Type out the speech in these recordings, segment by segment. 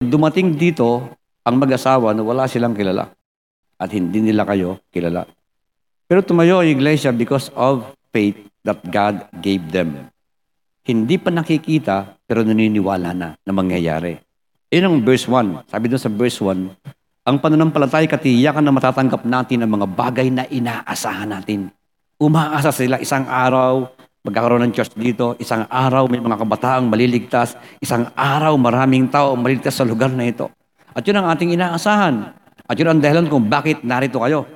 dumating dito ang mag-asawa na wala silang kilala at hindi nila kayo kilala. Pero tumayo ang iglesia because of faith that God gave them. Hindi pa nakikita pero naniniwala na na mangyayari. Yun ang verse 1. Sabi doon sa verse 1, ang pananampalataya katiyakan na matatanggap natin ang mga bagay na inaasahan natin. Umaasa sila isang araw, magkakaroon ng church dito, isang araw may mga kabataang maliligtas, isang araw maraming tao maliligtas sa lugar na ito. At yun ang ating inaasahan. At yun ang dahilan kung bakit narito kayo.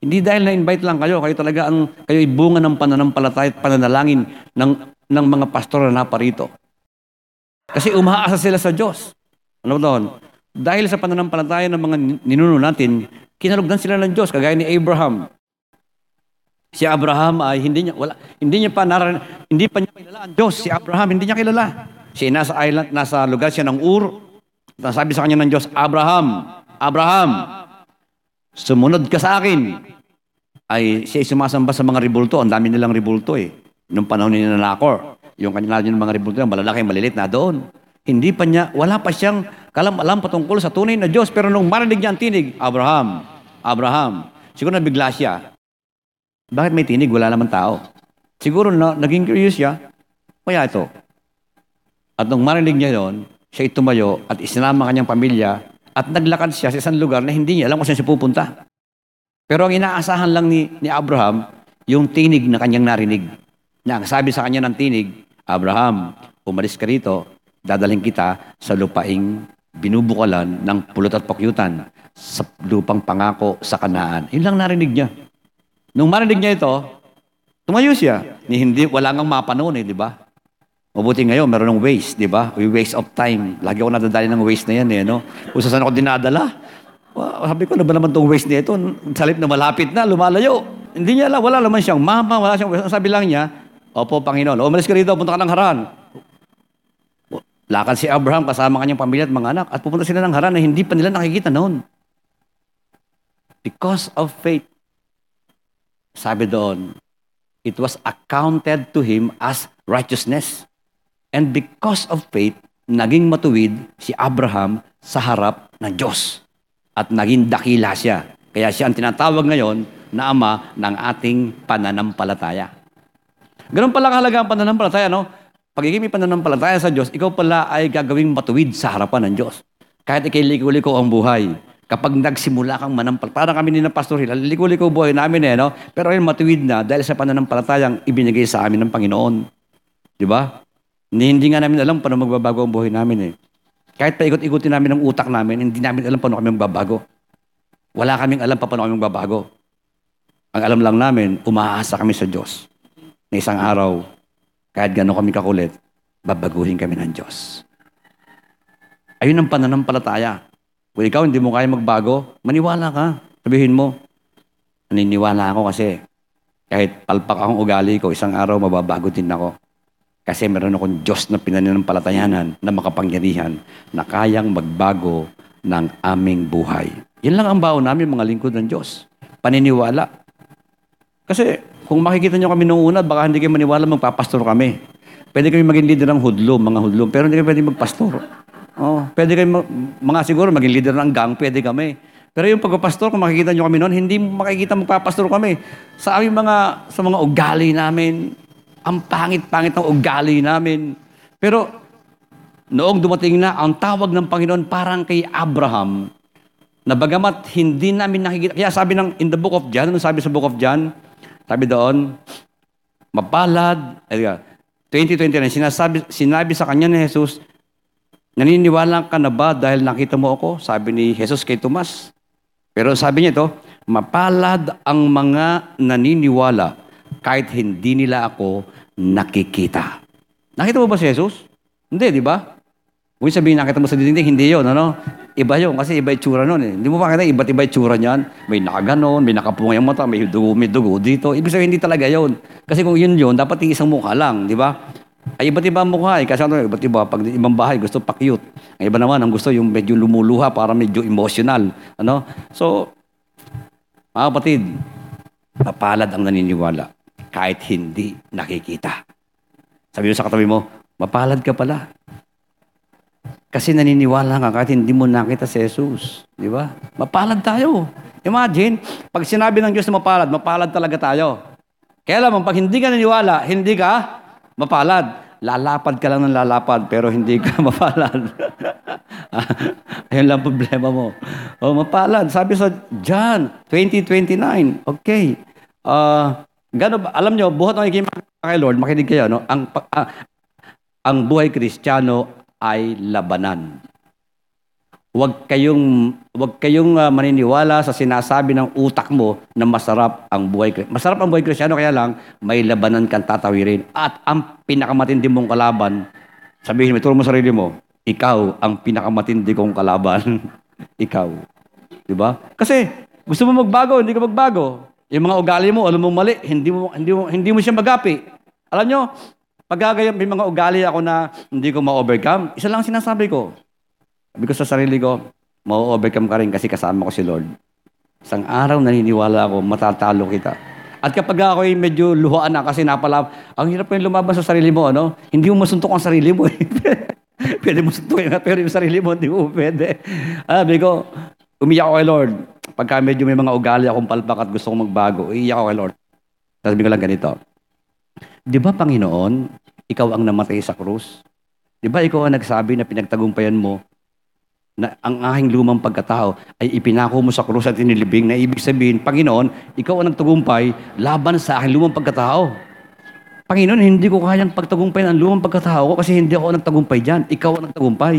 Hindi dahil na-invite lang kayo, kayo talaga ang kayo bunga ng pananampalataya at pananalangin ng, ng mga pastor na naparito. Kasi umaasa sila sa Diyos. Ano doon? Dahil sa pananampalataya ng mga ninuno natin, kinalugdan sila ng Diyos, kagaya ni Abraham. Si Abraham ay hindi niya wala hindi niya pa naran, hindi pa niya kilala ang Diyos. Si Abraham hindi niya kilala. Siya nasa island, nasa lugar siya ng Ur. Sabi sa kanya ng Diyos, Abraham, Abraham, sumunod ka sa akin. Ay siya sumasamba sa mga ribulto. Ang dami nilang ribulto eh. Nung panahon ni Nakor. Yung kanila yung mga ribulto, malalaki, malilit na doon. Hindi pa niya, wala pa siyang kalam-alam patungkol sa tunay na Diyos. Pero nung marinig niya ang tinig, Abraham, Abraham, siguro nabigla siya. Bakit may tinig? Wala naman tao. Siguro na, naging curious siya, kaya ito. At nung marinig niya yon, siya tumayo at isinama kanyang pamilya at naglakad siya sa isang lugar na hindi niya alam kung saan siya pupunta. Pero ang inaasahan lang ni, ni Abraham, yung tinig na kanyang narinig. Na ang sabi sa kanya ng tinig, Abraham, umalis ka rito, dadaling kita sa lupaing binubukalan ng pulot at pakyutan sa lupang pangako sa kanaan. Yun lang narinig niya. Nung marinig niya ito, tumayo siya. Ni hindi, wala ngang mapa noon eh, di ba? Mabuti ngayon, meron ng waste, di ba? We waste of time. Lagi ako nadadali ng waste na yan eh, no? Kung saan ako dinadala. Well, sabi ko, ano ba naman itong waste nito? Salip na malapit na, lumalayo. Hindi niya alam, wala naman siyang mama, wala siyang, sabi lang niya, Opo, Panginoon, umalis ka rito, punta ka ng Haran. Lakad si Abraham kasama kanyang pamilya at mga anak at pupunta sila ng Haran na hindi pa nila nakikita noon. Because of faith, sabi doon, it was accounted to him as righteousness. And because of faith, naging matuwid si Abraham sa harap ng Diyos. At naging dakila siya. Kaya siya ang tinatawag ngayon na ama ng ating pananampalataya. Ganun pala kahalaga ang pananampalataya, no? Pagiging may pananampalataya sa Diyos, ikaw pala ay gagawing matuwid sa harapan ng Diyos. Kahit ikay liko-liko ang buhay, kapag nagsimula kang manampalataya, parang kami ni na Pastor Hill, liko-liko buhay namin eh, no? Pero ayun, matuwid na dahil sa pananampalatayang ibinigay sa amin ng Panginoon. Di ba? Hindi nga namin alam paano magbabago ang buhay namin eh. Kahit paikot-ikutin namin ang utak namin, hindi namin alam paano kami magbabago. Wala kaming alam pa paano kami magbabago. Ang alam lang namin, umaasa kami sa Diyos. Na isang araw, kahit gano'n kami kakulit, babaguhin kami ng Diyos. Ayun ang pananampalataya. Kung ikaw hindi mo kaya magbago, maniwala ka. Sabihin mo, naniniwala ako kasi kahit palpak akong ugali ko, isang araw mababago din ako. Kasi meron akong Diyos na pinananampalatayanan na makapangyarihan na kayang magbago ng aming buhay. Yan lang ang baon namin, mga lingkod ng Diyos. Paniniwala. Kasi kung makikita nyo kami noong una, baka hindi kayo maniwala magpapastor kami. Pwede kami maging leader ng hudlom, mga hudlom, pero hindi kami pwede magpastor. Oh, pwede kayo, mga siguro, maging leader ng gang, pwede kami. Pero yung pagpapastor, kung makikita nyo kami noon, hindi makikita magpapastor kami. Sa aming mga, sa mga ugali namin, ang pangit-pangit ng ugali namin. Pero noong dumating na, ang tawag ng Panginoon parang kay Abraham, na bagamat hindi namin nakikita, kaya sabi ng, in the book of John, ano sabi sa book of John? Sabi doon, mapalad, 2029, sinasabi, sinabi sa kanya ni Jesus, naniniwala ka na ba dahil nakita mo ako? Sabi ni Jesus kay Tomas. Pero sabi niya ito, mapalad ang mga naniniwala kahit hindi nila ako nakikita. Nakita mo ba si Jesus? Hindi, di ba? Kung sabihin nakita mo sa dinding, hindi yon ano? Iba yun, kasi iba itsura nun eh. Hindi mo ba kita, iba't iba itsura niyan? May nakaganon, may nakapunga yung mata, may dugo, may dugo dito. Ibig sabihin, hindi talaga yon. Kasi kung yun yun, dapat isang mukha lang, di ba? Ay iba't iba ang mukha eh. Kasi ano, iba't iba. Pag ibang bahay, gusto pa-cute. Ang iba naman, ang gusto yung medyo lumuluha para medyo emotional. Ano? So, mga kapatid, mapalad ang naniniwala kahit hindi nakikita. Sabi mo sa katabi mo, mapalad ka pala. Kasi naniniwala ka kahit hindi mo nakita si Jesus. Di ba? Mapalad tayo. Imagine, pag sinabi ng Diyos na mapalad, mapalad talaga tayo. Kaya naman, pag hindi ka naniniwala, hindi ka mapalad. Lalapad ka lang ng lalapad, pero hindi ka mapalad. Ayun lang problema mo. O, mapalad. Sabi sa John 2029, okay. Uh, gano? Alam nyo, buhat ng kay Lord, makinig kayo, no? Ang, uh, ang buhay kristyano ay labanan. Huwag kayong huwag kayong uh, maniniwala sa sinasabi ng utak mo na masarap ang buhay. Masarap ang buhay Kristiyano kaya lang may labanan kang tatawirin. At ang pinakamatindi mong kalaban, sabihin mo, ituro mo sarili mo, ikaw ang pinakamatindi kong kalaban. ikaw. 'Di ba? Kasi gusto mo magbago, hindi ka magbago. Yung mga ugali mo, alam mo mali, hindi mo hindi mo hindi mo siya magapi. Alam nyo, pag may mga ugali ako na hindi ko ma-overcome, isa lang sinasabi ko. Sabi ko sa sarili ko, ma-overcome ka rin kasi kasama ko si Lord. Isang araw naniniwala ako, matatalo kita. At kapag ako ay medyo luhaan na kasi napala, ang hirap yung lumaban sa sarili mo, ano? Hindi mo masuntok ang sarili mo. Eh. pwede mo suntukin nga, pero yung sarili mo, hindi mo pwede. Sabi ko, umiyak ako kay Lord. Pagka medyo may mga ugali akong palpak at gusto kong magbago, iiyak ako kay Lord. Sabi ko lang ganito, Di ba, Panginoon, ikaw ang namatay sa krus? Di ba ikaw ang nagsabi na pinagtagumpayan mo na ang aking lumang pagkatao ay ipinako mo sa krus at inilibing na ibig sabihin, Panginoon, ikaw ang nagtagumpay laban sa aking lumang pagkatao. Panginoon, hindi ko kayang pagtagumpayan ang lumang pagkatao ko kasi hindi ako nagtagumpay dyan. Ikaw ang nagtagumpay.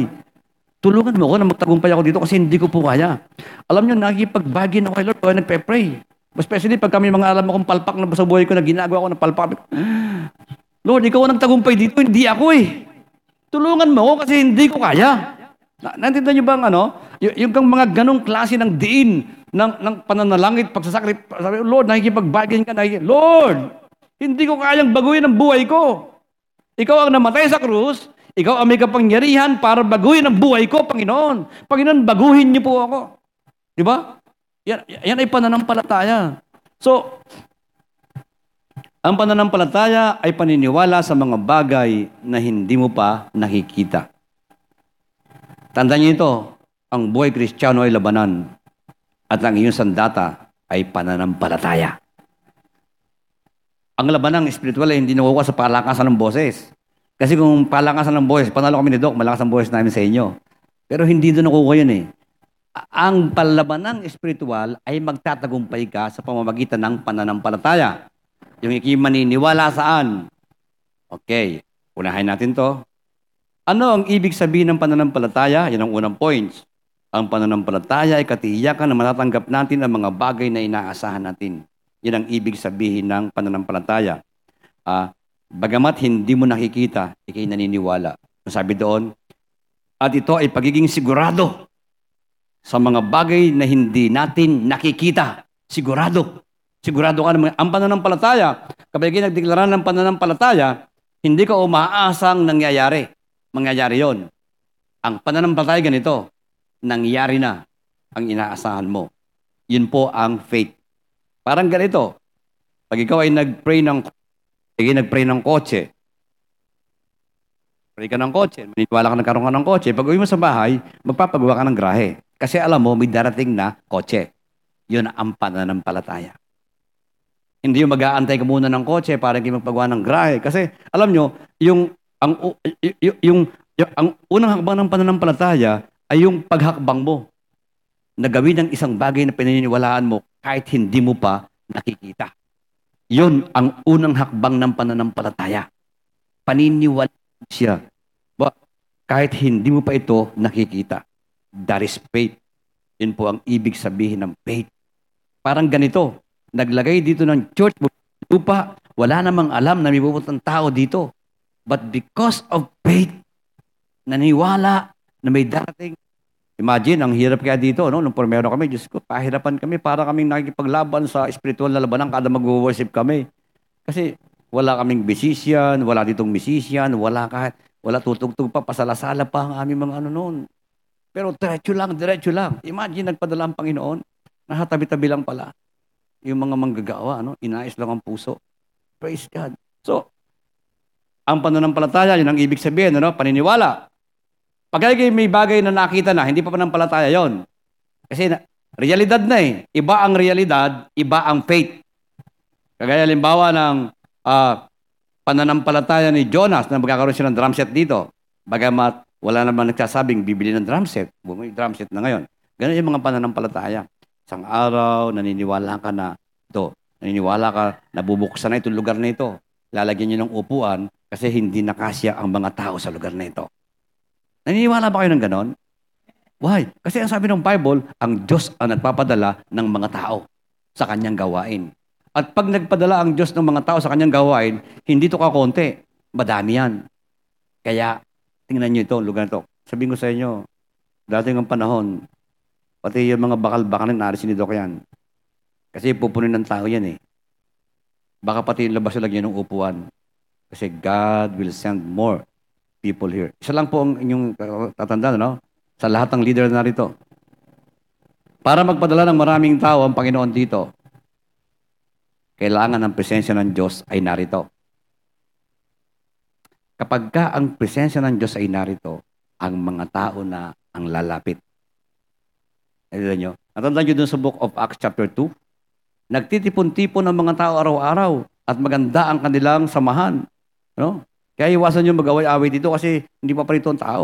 Tulungan mo ako na magtagumpay ako dito kasi hindi ko po kaya. Alam niyo, nakikipagbagi na ako kay Lord kaya nagpe-pray. Especially pag kami mga alam mo kung palpak na sa buhay ko na ginagawa ko ng palpak. Lord, ikaw ang nagtagumpay dito, hindi ako eh. Tulungan mo ako kasi hindi ko kaya. Na, Nantindihan niyo bang ano? Y- yung mga ganong klase ng diin ng, ng pananalangit, pagsasakrit, sabi, Lord, nakikipagbagin ka, nakikip, Lord, hindi ko kayang baguhin ang buhay ko. Ikaw ang namatay sa krus, ikaw ang may kapangyarihan para baguhin ang buhay ko, Panginoon. Panginoon, baguhin niyo po ako. Di ba? Yan, yan ay pananampalataya. So, ang pananampalataya ay paniniwala sa mga bagay na hindi mo pa nakikita. Tandaan niyo ito, ang buhay kristyano ay labanan at ang iyong sandata ay pananampalataya. Ang labanang espiritual ay hindi nakukuha sa palakasan ng boses. Kasi kung palakasan ng boses, panalo kami ni Doc, malakas ang boses namin sa inyo. Pero hindi doon nakukuha yun eh ang palabanang espiritual ay magtatagumpay ka sa pamamagitan ng pananampalataya. Yung iki maniniwala saan? Okay, unahin natin to. Ano ang ibig sabihin ng pananampalataya? Yan ang unang points. Ang pananampalataya ay katiyakan na matatanggap natin ang mga bagay na inaasahan natin. Yan ang ibig sabihin ng pananampalataya. Uh, bagamat hindi mo nakikita, ikay naniniwala. Sabi doon, at ito ay pagiging sigurado sa mga bagay na hindi natin nakikita. Sigurado. Sigurado ka naman. Ang pananampalataya, kapag nagdeklara ng pananampalataya, hindi ka umaasang nangyayari. Mangyayari yon. Ang pananampalataya ganito, nangyari na ang inaasahan mo. Yun po ang faith. Parang ganito. Pag ikaw ay nag-pray ng pag nag-pray ng kotse, pray ka ng kotse, maniniwala ka nagkaroon ka ng kotse, pag uwi mo sa bahay, magpapagawa ka ng grahe. Kasi alam mo, may darating na kotse. Yun ang pananampalataya. Hindi yung mag-aantay ka muna ng kotse para hindi magpagawa ng grahe. Kasi alam nyo, yung, ang, yung, yung, yung, ang unang hakbang ng pananampalataya ay yung paghakbang mo na gawin ng isang bagay na pinaniniwalaan mo kahit hindi mo pa nakikita. Yun ang unang hakbang ng pananampalataya. Paniniwala siya. Ba, kahit hindi mo pa ito nakikita. That is faith. Yun po ang ibig sabihin ng faith. Parang ganito, naglagay dito ng church, lupa, wala namang alam na may pupuntang tao dito. But because of faith, naniwala na may darating. Imagine, ang hirap kaya dito, no? nung primero kami, Diyos ko, pahirapan kami para kaming nakikipaglaban sa spiritual na labanan kada mag-worship kami. Kasi wala kaming musician, wala ditong musician, wala kahit, wala tutugtog pa, pasalasala pa ang aming mga ano noon. Pero diretso lang, diretso lang. Imagine, nagpadala ang Panginoon, nakatabi-tabi lang pala. Yung mga manggagawa, ano, inais lang ang puso. Praise God. So, ang pananampalataya, yun ang ibig sabihin, ano, paniniwala. Pag may bagay na nakita na, hindi pa panampalataya yon. Kasi na, realidad na eh. Iba ang realidad, iba ang faith. Kagaya limbawa ng uh, pananampalataya ni Jonas na magkakaroon siya ng drum set dito. Bagamat wala naman nagsasabing bibili ng drum set. Bumili drum set na ngayon. Ganun yung mga pananampalataya. Isang araw, naniniwala ka na ito. Naniniwala ka, nabubuksan na itong lugar na ito. Lalagyan niyo ng upuan kasi hindi nakasya ang mga tao sa lugar na ito. Naniniwala ba kayo ng ganon? Why? Kasi ang sabi ng Bible, ang Diyos ang nagpapadala ng mga tao sa kanyang gawain. At pag nagpadala ang Diyos ng mga tao sa kanyang gawain, hindi to kakonti. Madami yan. Kaya, tingnan nyo ito, lugar ito. Sabihin ko sa inyo, dating ang panahon, pati yung mga bakal-bakal na narisin ni Doc yan. Kasi pupunin ng tao yan eh. Baka pati yung labas lagyan ng upuan. Kasi God will send more people here. Isa lang po ang inyong tatanda, no? Sa lahat ng leader na rito. Para magpadala ng maraming tao ang Panginoon dito, kailangan ng presensya ng Diyos ay narito. Kapag ka ang presensya ng Diyos ay narito, ang mga tao na ang lalapit. Ayun nyo. Natandaan nyo dun sa book of Acts chapter 2? Nagtitipon-tipon ng mga tao araw-araw at maganda ang kanilang samahan. No? Kaya iwasan nyo mag-away-away dito kasi hindi pa parito ang tao.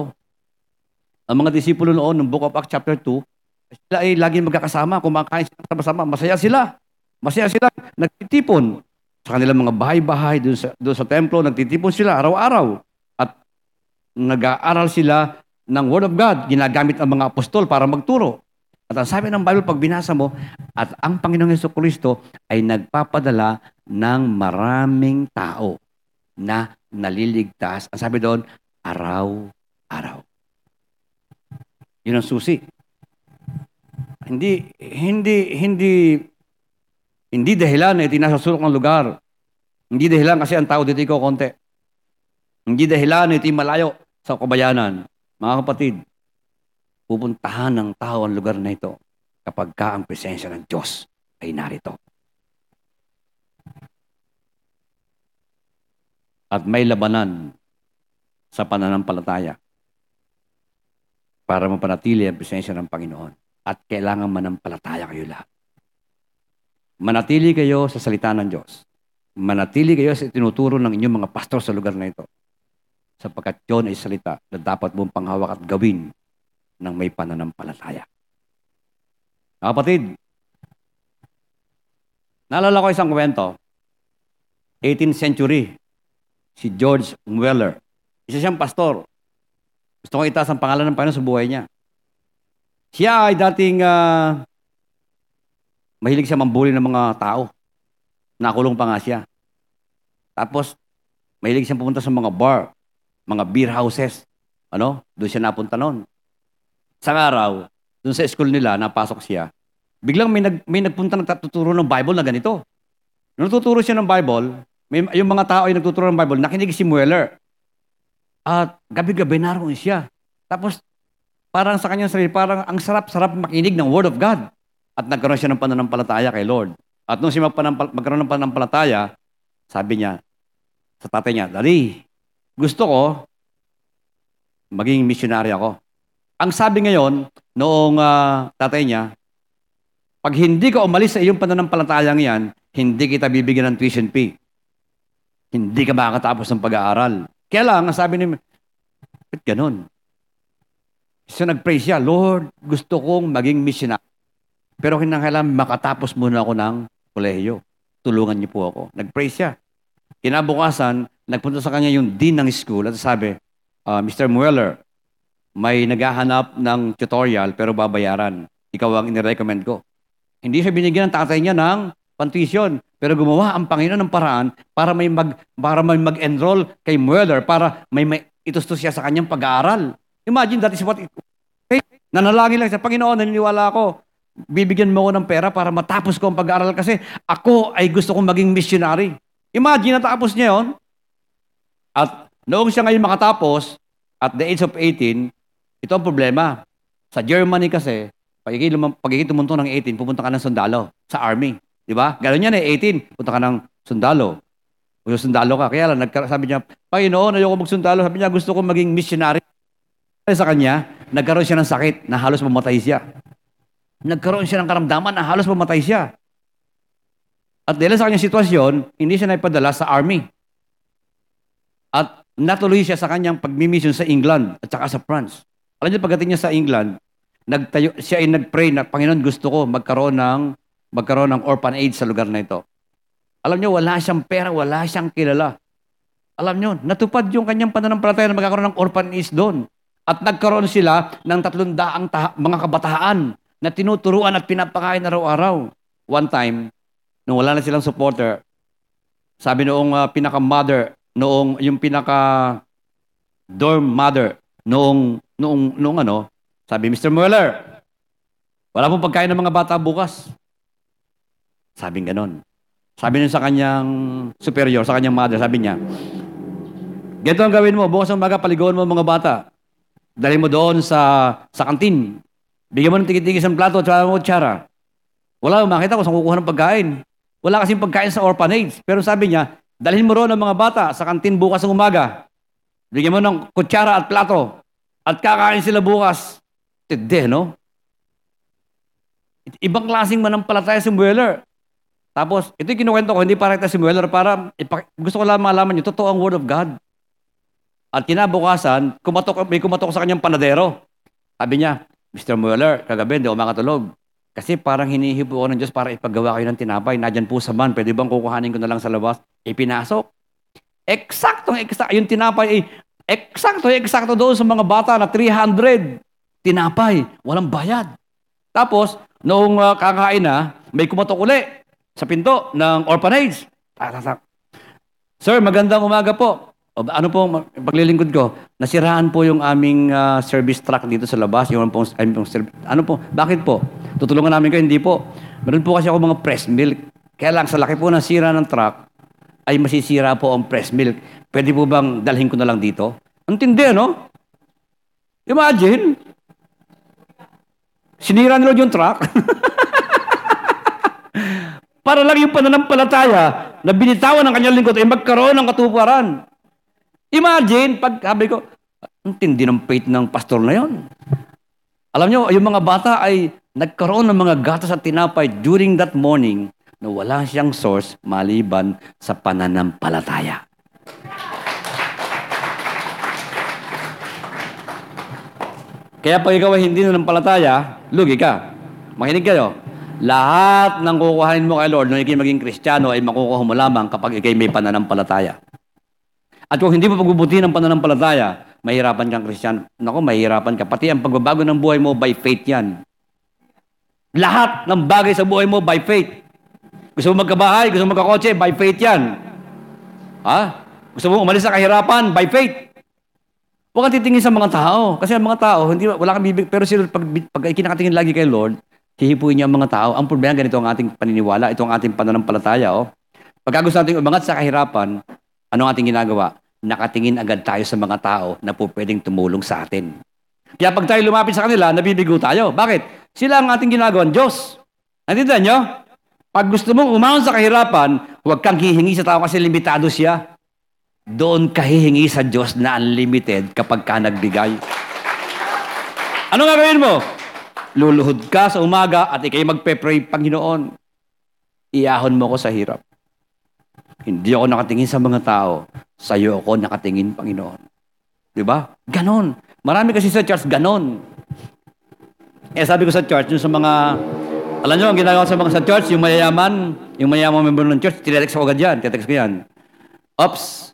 Ang mga disipulo noon, ng Book of Acts chapter 2, sila ay laging magkakasama, kumakain sila sama-sama, masaya sila. Masaya sila, nagtitipon sa kanilang mga bahay-bahay doon sa, doon sa templo, nagtitipon sila araw-araw. At nag-aaral sila ng Word of God, ginagamit ang mga apostol para magturo. At ang sabi ng Bible, pag binasa mo, at ang Panginoong Yeso Kristo ay nagpapadala ng maraming tao na naliligtas. Ang sabi doon, araw-araw. Yun ang susi. Hindi, hindi, hindi, hindi dahilan na itinasa sulok ng lugar. Hindi dahilan kasi ang tao dito ikaw konti. Hindi dahilan na iti malayo sa kabayanan. Mga kapatid, pupuntahan ng tao ang lugar na ito kapag ka ang presensya ng Diyos ay narito. At may labanan sa pananampalataya para mapanatili ang presensya ng Panginoon. At kailangan manampalataya kayo lahat. Manatili kayo sa salita ng Diyos. Manatili kayo sa tinuturo ng inyong mga pastor sa lugar na ito. Sapagkat yun ay salita na dapat mong panghawak at gawin ng may pananampalataya. Kapatid, naalala ko isang kwento, 18th century, si George Mueller. Isa siyang pastor. Gusto ko itaas ang pangalan ng Panginoon sa buhay niya. Siya ay dating uh, mahilig siya mambuli ng mga tao. Nakulong pa nga siya. Tapos, mahilig siya pumunta sa mga bar, mga beer houses. Ano? Doon siya napunta noon. Sa araw, doon sa school nila, napasok siya. Biglang may, nag, may nagpunta nagtuturo ng Bible na ganito. Nung natuturo siya ng Bible, may, yung mga tao ay nagtuturo ng Bible, nakinig si Mueller. At gabi-gabi naroon siya. Tapos, parang sa kanyang sarili, parang ang sarap-sarap makinig ng Word of God. At nagkaroon siya ng pananampalataya kay Lord. At nung siya magkaroon ng pananampalataya, sabi niya sa tatay niya, Daddy, gusto ko maging missionary ako. Ang sabi ngayon, noong uh, tatay niya, pag hindi ka umalis sa iyong pananampalatayang yan, hindi kita bibigyan ng tuition fee. Hindi ka makakatapos ng pag-aaral. Kaya lang, sabi ni, ba't ganun? So nag-pray siya, Lord, gusto kong maging missionary. Pero kinakailangan makatapos muna ako ng kolehiyo. Tulungan niyo po ako. Nag-pray siya. Kinabukasan, nagpunta sa kanya yung dean ng school at sabi, uh, ah, Mr. Mueller, may naghahanap ng tutorial pero babayaran. Ikaw ang inirecommend ko. Hindi siya binigyan ng tatay niya ng pantuition. Pero gumawa ang Panginoon ng paraan para may mag para may mag-enroll kay Mueller para may, may itustos siya sa kanyang pag-aaral. Imagine that is what it, hey, nanalangin lang sa Panginoon, naniniwala ako. Bibigyan mo ako ng pera para matapos ko ang pag-aaral kasi ako ay gusto kong maging missionary. Imagine natapos niya yon. At noong siya ngayon makatapos, at the age of 18, ito ang problema. Sa Germany kasi, pagiging tumunto ng 18, pupunta ka ng sundalo sa army. Di ba? Ganun yan eh, 18. Punta ka ng sundalo. O sundalo ka. Kaya lang, sabi niya, Panginoon, ayoko magsundalo. Sabi niya, gusto ko maging missionary. sa kanya, nagkaroon siya ng sakit na halos mamatay siya. Nagkaroon siya ng karamdaman na halos mamatay siya. At dahil sa kanyang sitwasyon, hindi siya naipadala sa army. At natuloy siya sa kanyang pagmimission sa England at saka sa France. Alam niyo, pagdating niya sa England, nagtayo, siya ay nagpray na, Panginoon, gusto ko magkaroon ng, magkaroon ng orphanage sa lugar na ito. Alam niyo, wala siyang pera, wala siyang kilala. Alam niyo, natupad yung kanyang pananampalataya na magkakaroon ng orphanage doon. At nagkaroon sila ng tatlong daang taha- mga kabataan na tinuturuan at pinapakain araw-araw. One time, nung wala na silang supporter, sabi noong uh, pinaka-mother, noong yung pinaka dorm mother, noong, noong, noong ano, sabi, Mr. Mueller, wala pong pagkain ng mga bata bukas. Sabi ganon. Sabi niya sa kanyang superior, sa kanyang mother, sabi niya, Ganito ang gawin mo, bukas ng umaga, paligawan mo mga bata. Dali mo doon sa sa kantin. Bigyan mo ng tigit-tigis ng plato at mo kutsara. Wala, makita ko saan kukuha ng pagkain. Wala kasing pagkain sa orphanage. Pero sabi niya, dalhin mo roon ang mga bata sa kantin bukas ng umaga. Bigyan mo ng kutsara at plato. At kakain sila bukas. Tide, no? Ibang klaseng manampalataya si Mueller. Tapos, ito yung kinukwento ko, hindi para kita si Mueller, para ipak- gusto ko lang malaman nyo, totoo ang Word of God. At kinabukasan, kumatok, may kumatok sa kanyang panadero. Sabi niya, Mr. Mueller, kagabi hindi ako makatulog. Kasi parang hinihipo ako ng Diyos para ipagawa kayo ng tinapay. Nadyan po sa man, pwede bang kukuhanin ko na lang sa labas? Ipinasok. Eksaktong eksakto. Yung tinapay ay eksakto, eksakto doon sa mga bata na 300. Tinapay. Walang bayad. Tapos, noong uh, kakain na, may kumatok uli sa pinto ng orphanage. Tatatak. Sir, magandang umaga po. O, ano po, paglilingkod ko, nasiraan po yung aming ah, service truck dito sa labas. Yung pong, ay, pong serv- ano po, bakit po? Tutulungan namin kayo, hindi po. Meron po kasi ako mga press milk. Kaya lang, sa laki po ng sira ng truck, ay masisira po ang press milk. Pwede po bang dalhin ko na lang dito? Ang tindi, no? Imagine, sinira nila yung truck. Para lang yung pananampalataya na binitawan ng kanyang lingkod ay magkaroon ng katuparan. Imagine, pag sabi ko, ang tindi ng faith ng pastor na yon. Alam nyo, yung mga bata ay nagkaroon ng mga gatas at tinapay during that morning na wala siyang source maliban sa pananampalataya. Kaya pag ikaw ay hindi nanampalataya, lugi ka. Makinig kayo. Lahat ng kukuhanin mo kay Lord nung ikay maging Kristiyano ay makukuha mo lamang kapag ikay may pananampalataya. At kung hindi mo pagbubuti ng pananampalataya, mahirapan kang Kristiyano. Naku, mahirapan ka. Pati ang pagbabago ng buhay mo, by faith yan. Lahat ng bagay sa buhay mo, by faith. Gusto mo magkabahay, gusto mo magkakotse, by faith yan. Ha? Gusto mo umalis sa kahirapan, by faith. Huwag kang titingin sa mga tao. Kasi ang mga tao, hindi, wala kang bibig. Pero sila, pag, pag kinakatingin lagi kay Lord, hihipuin niya ang mga tao. Ang problema, ganito ang ating paniniwala. Ito ang ating pananampalataya. Oh. Pagka gusto natin umangat sa kahirapan, ano ang ating ginagawa? Nakatingin agad tayo sa mga tao na po pwedeng tumulong sa atin. Kaya pag tayo lumapit sa kanila, nabibigo tayo. Bakit? Sila ang ating ginagawa, Diyos. Natindihan nyo? Pag gusto mong umahon sa kahirapan, huwag kang hihingi sa tao kasi limitado siya. Doon ka hihingi sa Diyos na unlimited kapag ka nagbigay. Ano gagawin mo? Luluhod ka sa umaga at ikay magpe-pray, Panginoon, iahon mo ko sa hirap. Hindi ako nakatingin sa mga tao. Sa iyo ako nakatingin, Panginoon. Di ba? Ganon. Marami kasi sa church, ganon. Eh sabi ko sa church, yung sa mga, alam nyo, ang ginagawa sa mga sa church, yung mayayaman, yung mayayaman member ng church, tinetext ko agad yan, tinetext ko yan. Ops,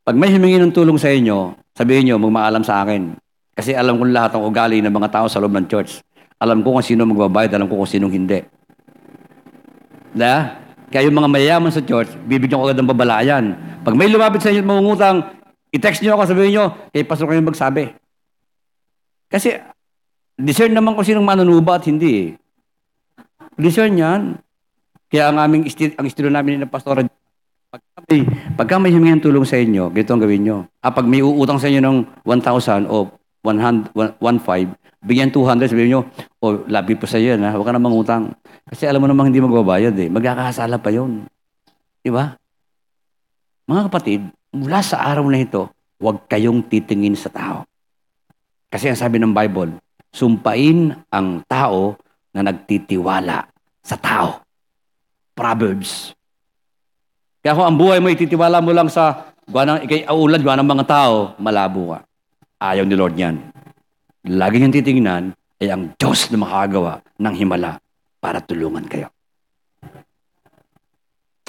pag may humingi ng tulong sa inyo, sabihin nyo, magmaalam sa akin. Kasi alam ko lahat ng ugali ng mga tao sa loob ng church. Alam ko kung sino magbabayad, alam ko kung sinong hindi. Na? Kaya yung mga mayayaman sa church, bibigyan ko agad ng babalayan. Pag may lumapit sa inyo at mangungutang, i-text nyo ako, sabihin nyo, kay pastor kayo magsabi. Kasi, discern naman kung sinong manunuba at hindi eh. Discern yan. Kaya ang aming ang estilo namin ng pastor, pagka may, pagka may humingi ng tulong sa inyo, ganito ang gawin nyo. Ah, pag may uutang sa inyo ng 1,000 o 100, 1,500, bigyan 200, sabihin nyo, o labi po sa iyo na, huwag ka na mangutang. Kasi alam mo namang hindi magbabayad eh. Magkakasala pa yun. Di ba? Mga kapatid, mula sa araw na ito, huwag kayong titingin sa tao. Kasi ang sabi ng Bible, sumpain ang tao na nagtitiwala sa tao. Proverbs. Kaya kung ang buhay mo ititiwala mo lang sa guwanang, ikay aulad, guwanang mga tao, malabo ka. Ayaw ni Lord yan. Lagi niyang titingnan ay ang Diyos na makagawa ng himala para tulungan kayo.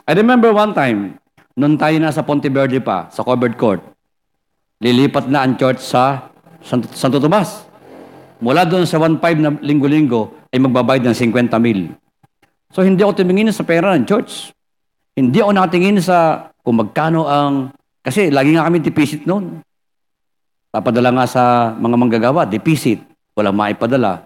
I remember one time, nung tayo nasa Ponte Verde pa, sa covered court, lilipat na ang church sa Santo, Santo Tomas. Mula doon sa 1.5 na linggo-linggo, ay magbabayad ng 50 mil. So hindi ako tumingin sa pera ng church. Hindi ako nakatingin sa kung magkano ang... Kasi lagi nga kami deficit noon. Papadala nga sa mga manggagawa, deficit. Walang maipadala.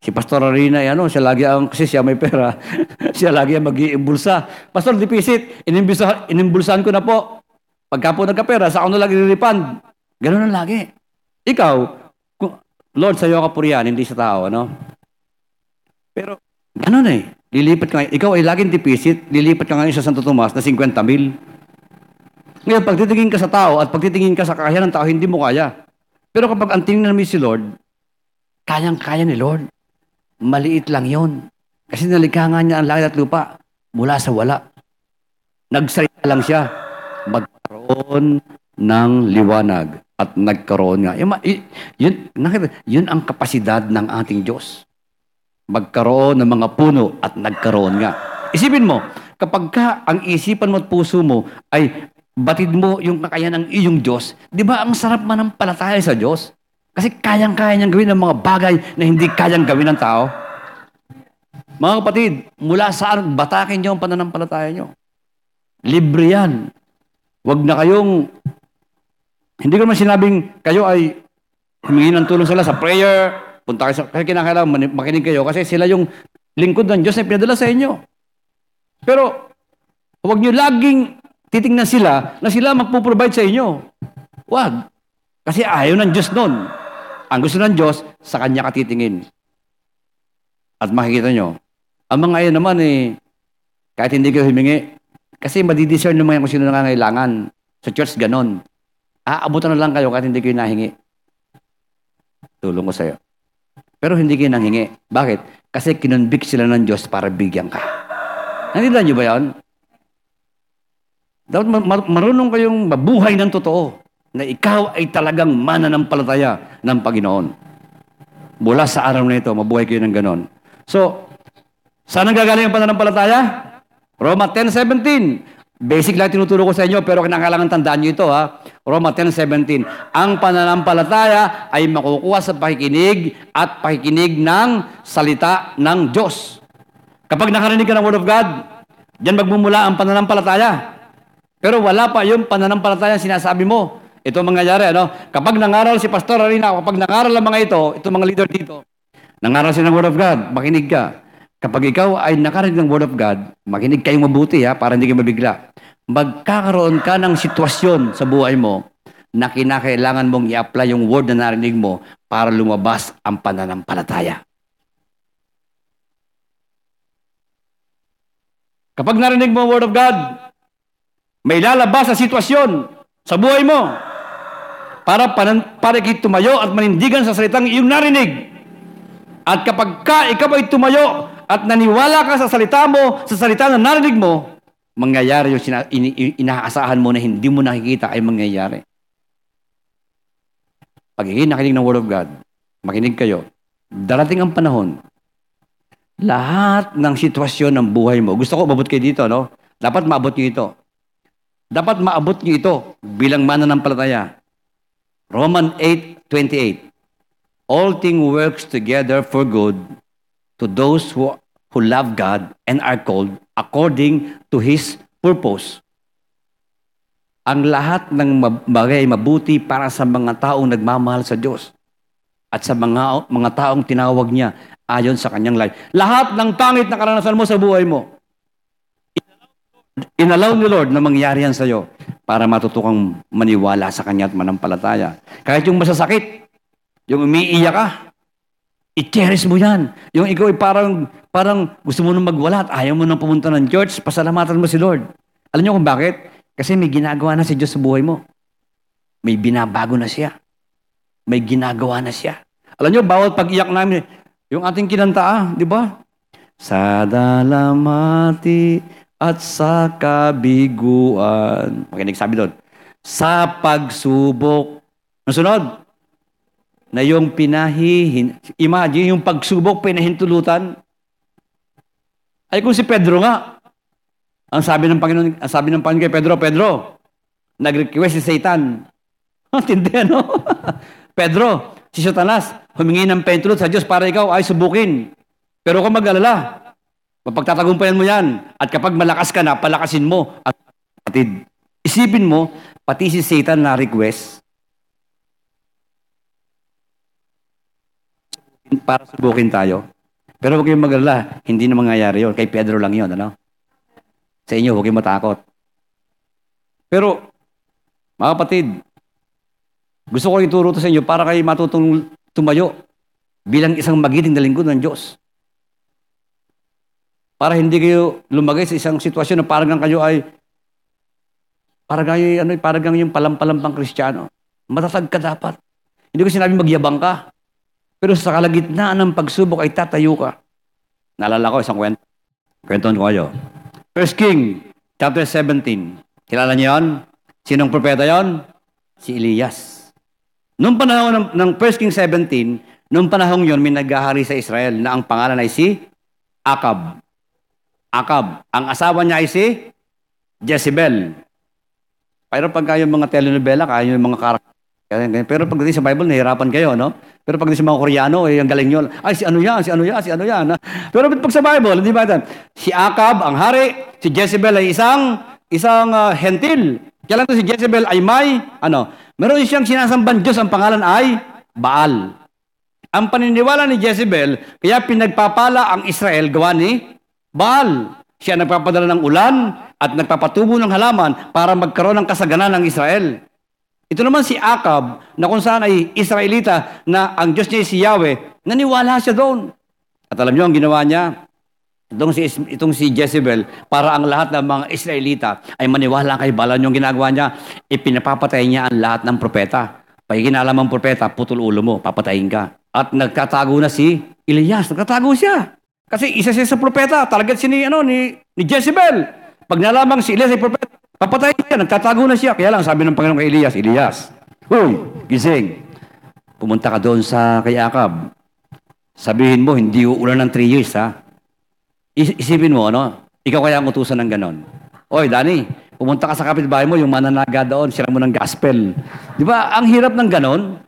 Si Pastor Arena, ano, siya lagi ang, kasi siya may pera, siya lagi ang mag-iimbulsa. Pastor, deficit, inimbulsa, inimbulsahan ko na po. Pagka po nagkapera, sa na lagi nilipand. Ganun na lagi. Ikaw, kung, Lord, sa'yo ka purihan, hindi sa tao, ano? Pero, ganun eh. Lilipat ka ngayon. Ikaw ay laging deficit, lilipat ka ngayon sa Santo Tomas na 50 mil. Ngayon, pag titingin ka sa tao at pag titingin ka sa kakayahan ng tao, hindi mo kaya. Pero kapag ang tingin namin si Lord, kayang-kaya ni Lord. Maliit lang yon. Kasi nalikha nga niya ang langit at lupa mula sa wala. Nagsalita lang siya. Magkaroon ng liwanag at nagkaroon nga. Yun, yun, nakita, yun ang kapasidad ng ating Diyos. Magkaroon ng mga puno at nagkaroon nga. Isipin mo, kapag ka ang isipan mo at puso mo ay batid mo yung kakayahan ng iyong Diyos, di ba ang sarap manampalataya sa Diyos? Kasi kayang-kaya niyang gawin ng mga bagay na hindi kayang gawin ng tao. Mga kapatid, mula saan batakin niyo ang pananampalataya niyo? Libre yan. Huwag na kayong, hindi ko naman sinabing kayo ay humingi ng tulong sila sa prayer, punta kayo sa, kasi kinakailangan makinig kayo kasi sila yung lingkod ng Diyos na pinadala sa inyo. Pero, huwag niyo laging titingnan sila na sila magpo-provide sa inyo. Huwag. Kasi ayaw ng Diyos noon. Ang gusto ng Diyos, sa Kanya ka titingin. At makikita nyo, ang mga iyon naman eh, kahit hindi kayo humingi, kasi madidiscern naman kung sino nangangailangan. Sa church, ganon. Aabutan na lang kayo kahit hindi kayo nahingi. Tulong ko sa'yo. Pero hindi kayo nanghingi. Bakit? Kasi kinonvict sila ng Diyos para bigyan ka. Nandiyan nyo ba yan? Dapat marunong kayong mabuhay ng totoo na ikaw ay talagang mananampalataya ng Panginoon. Mula sa araw na ito, mabuhay kayo ng ganon. So, saan ang gagaling ang pananampalataya? Roma 10.17. Basic lang tinuturo ko sa inyo, pero kinakailangan tandaan nyo ito ha. Roma 10.17. Ang pananampalataya ay makukuha sa pakikinig at pakikinig ng salita ng Diyos. Kapag nakarinig ka ng Word of God, diyan magmumula ang pananampalataya. Pero wala pa yung pananampalataya sinasabi mo. Ito ang mangyayari, ano? Kapag nangaral si Pastor Arina, kapag nangaral ang mga ito, ito mga leader dito, nangaral sila ng Word of God, makinig ka. Kapag ikaw ay nakarinig ng Word of God, makinig kayong mabuti ha, para hindi kayo mabigla. Magkakaroon ka ng sitwasyon sa buhay mo na kinakailangan mong i-apply yung word na narinig mo para lumabas ang pananampalataya. Kapag narinig mo ang Word of God, may lalabas sa sitwasyon sa buhay mo para, panan, para ikay tumayo at manindigan sa salitang iyong narinig. At kapag ka ikaw ay tumayo at naniwala ka sa salita mo, sa salita na narinig mo, mangyayari yung sina, in, in, inaasahan mo na hindi mo nakikita ay mangyayari. Pag nakinig ng Word of God, makinig kayo, darating ang panahon, lahat ng sitwasyon ng buhay mo, gusto ko mabot kayo dito, no? Dapat maabot niyo ito. Dapat maabot niyo ito bilang mananampalataya. Roman 8:28. All things works together for good to those who, who love God and are called according to His purpose. Ang lahat ng bagay mabuti para sa mga taong nagmamahal sa Diyos at sa mga mga taong tinawag niya ayon sa kanyang life. Lahat ng pangit na karanasan mo sa buhay mo, inallow ni Lord na mangyari yan sa iyo para matutukang maniwala sa Kanya at manampalataya. Kahit yung masasakit, yung umiiyak ka, i-cherish mo yan. Yung ikaw ay parang, parang gusto mo nang magwala at ayaw mo nang pumunta ng church, pasalamatan mo si Lord. Alam niyo kung bakit? Kasi may ginagawa na si Diyos sa buhay mo. May binabago na siya. may ginagawa na siya. Alam nyo, bawat pag-iyak namin, yung ating kinanta, ah, di ba? Sa dalamati at sa kabiguan. Makinig sabi doon. Sa pagsubok. Nasunod. Na yung pinahihin, imagine yung pagsubok, pinahintulutan. Ay kung si Pedro nga, ang sabi ng Panginoon, ang sabi ng Panginoon kay Pedro, Pedro, nag-request si Satan. Tindi ano? Pedro, si Satanas, humingi ng pentulot sa Diyos para ikaw ay subukin. Pero kung mag-alala, mapagtatagumpayan mo yan. At kapag malakas ka na, palakasin mo. At patid, isipin mo, pati si Satan na request, para subukin tayo. Pero huwag kayong mag-alala, hindi na mangyayari yun. Kay Pedro lang yun, ano? Sa inyo, huwag kayong matakot. Pero, mga kapatid, gusto ko ituro to sa inyo para kayo matutong tumayo bilang isang magiting na lingkod ng Diyos. Para hindi kayo lumagay sa isang sitwasyon na parang kayo ay parang kayo, ano, parang yung palampalampang kristyano. Matatag ka dapat. Hindi ko sinabi magyabang ka. Pero sa kalagitnaan ng pagsubok ay tatayo ka. Naalala ko isang kwento. Kwentuhan ko kayo. First King, chapter 17. Kilala niyo yon? Sinong propeta yon? Si Elias. Noong panahon ng, ng 1 King 17, noong panahon yon may naghahari sa Israel na ang pangalan ay si Akab. Akab. Ang asawa niya ay si Jezebel. Pero pagka yung mga telenovela, kaya yung mga karakter. Pero pagdating sa Bible, nahirapan kayo, no? Pero pagdating sa mga Koreano, eh, ang galing nyo. Ay, si ano yan, si ano yan, si ano yan. Pero pag sa Bible, hindi ba Si Akab, ang hari, si Jezebel ay isang, isang uh, hentil. Kaya lang to si Jezebel ay may, ano, meron siyang sinasamban Diyos, ang pangalan ay Baal. Ang paniniwala ni Jezebel, kaya pinagpapala ang Israel gawa ni Baal. Siya nagpapadala ng ulan at nagpapatubo ng halaman para magkaroon ng kasaganan ng Israel. Ito naman si Akab, na kung saan ay Israelita, na ang Diyos niya si Yahweh, naniwala siya doon. At alam niyo ang ginawa niya? Itong si, itong si Jezebel, para ang lahat ng mga Israelita ay maniwala kay Balan yung ginagawa niya, ipinapapatay niya ang lahat ng propeta. Pag kinalam ang propeta, putol ulo mo, papatayin ka. At nagtatago na si Elias, nagtatago siya. Kasi isa siya sa propeta, target si ni, ano, ni, ni Jezebel. Pag nalamang si Elias ay propeta, Papatay siya, nagtatago na siya. Kaya lang, sabi ng Panginoon kay Elias, Elias, Hoy, gising. Pumunta ka doon sa kay Akab. Sabihin mo, hindi uulan ng 3 years, ha? isipin mo, ano? Ikaw kaya ang utusan ng ganon. Oy, Dani, pumunta ka sa kapitbahay mo, yung mananaga doon, sira mo ng gospel. Di ba, ang hirap ng ganon.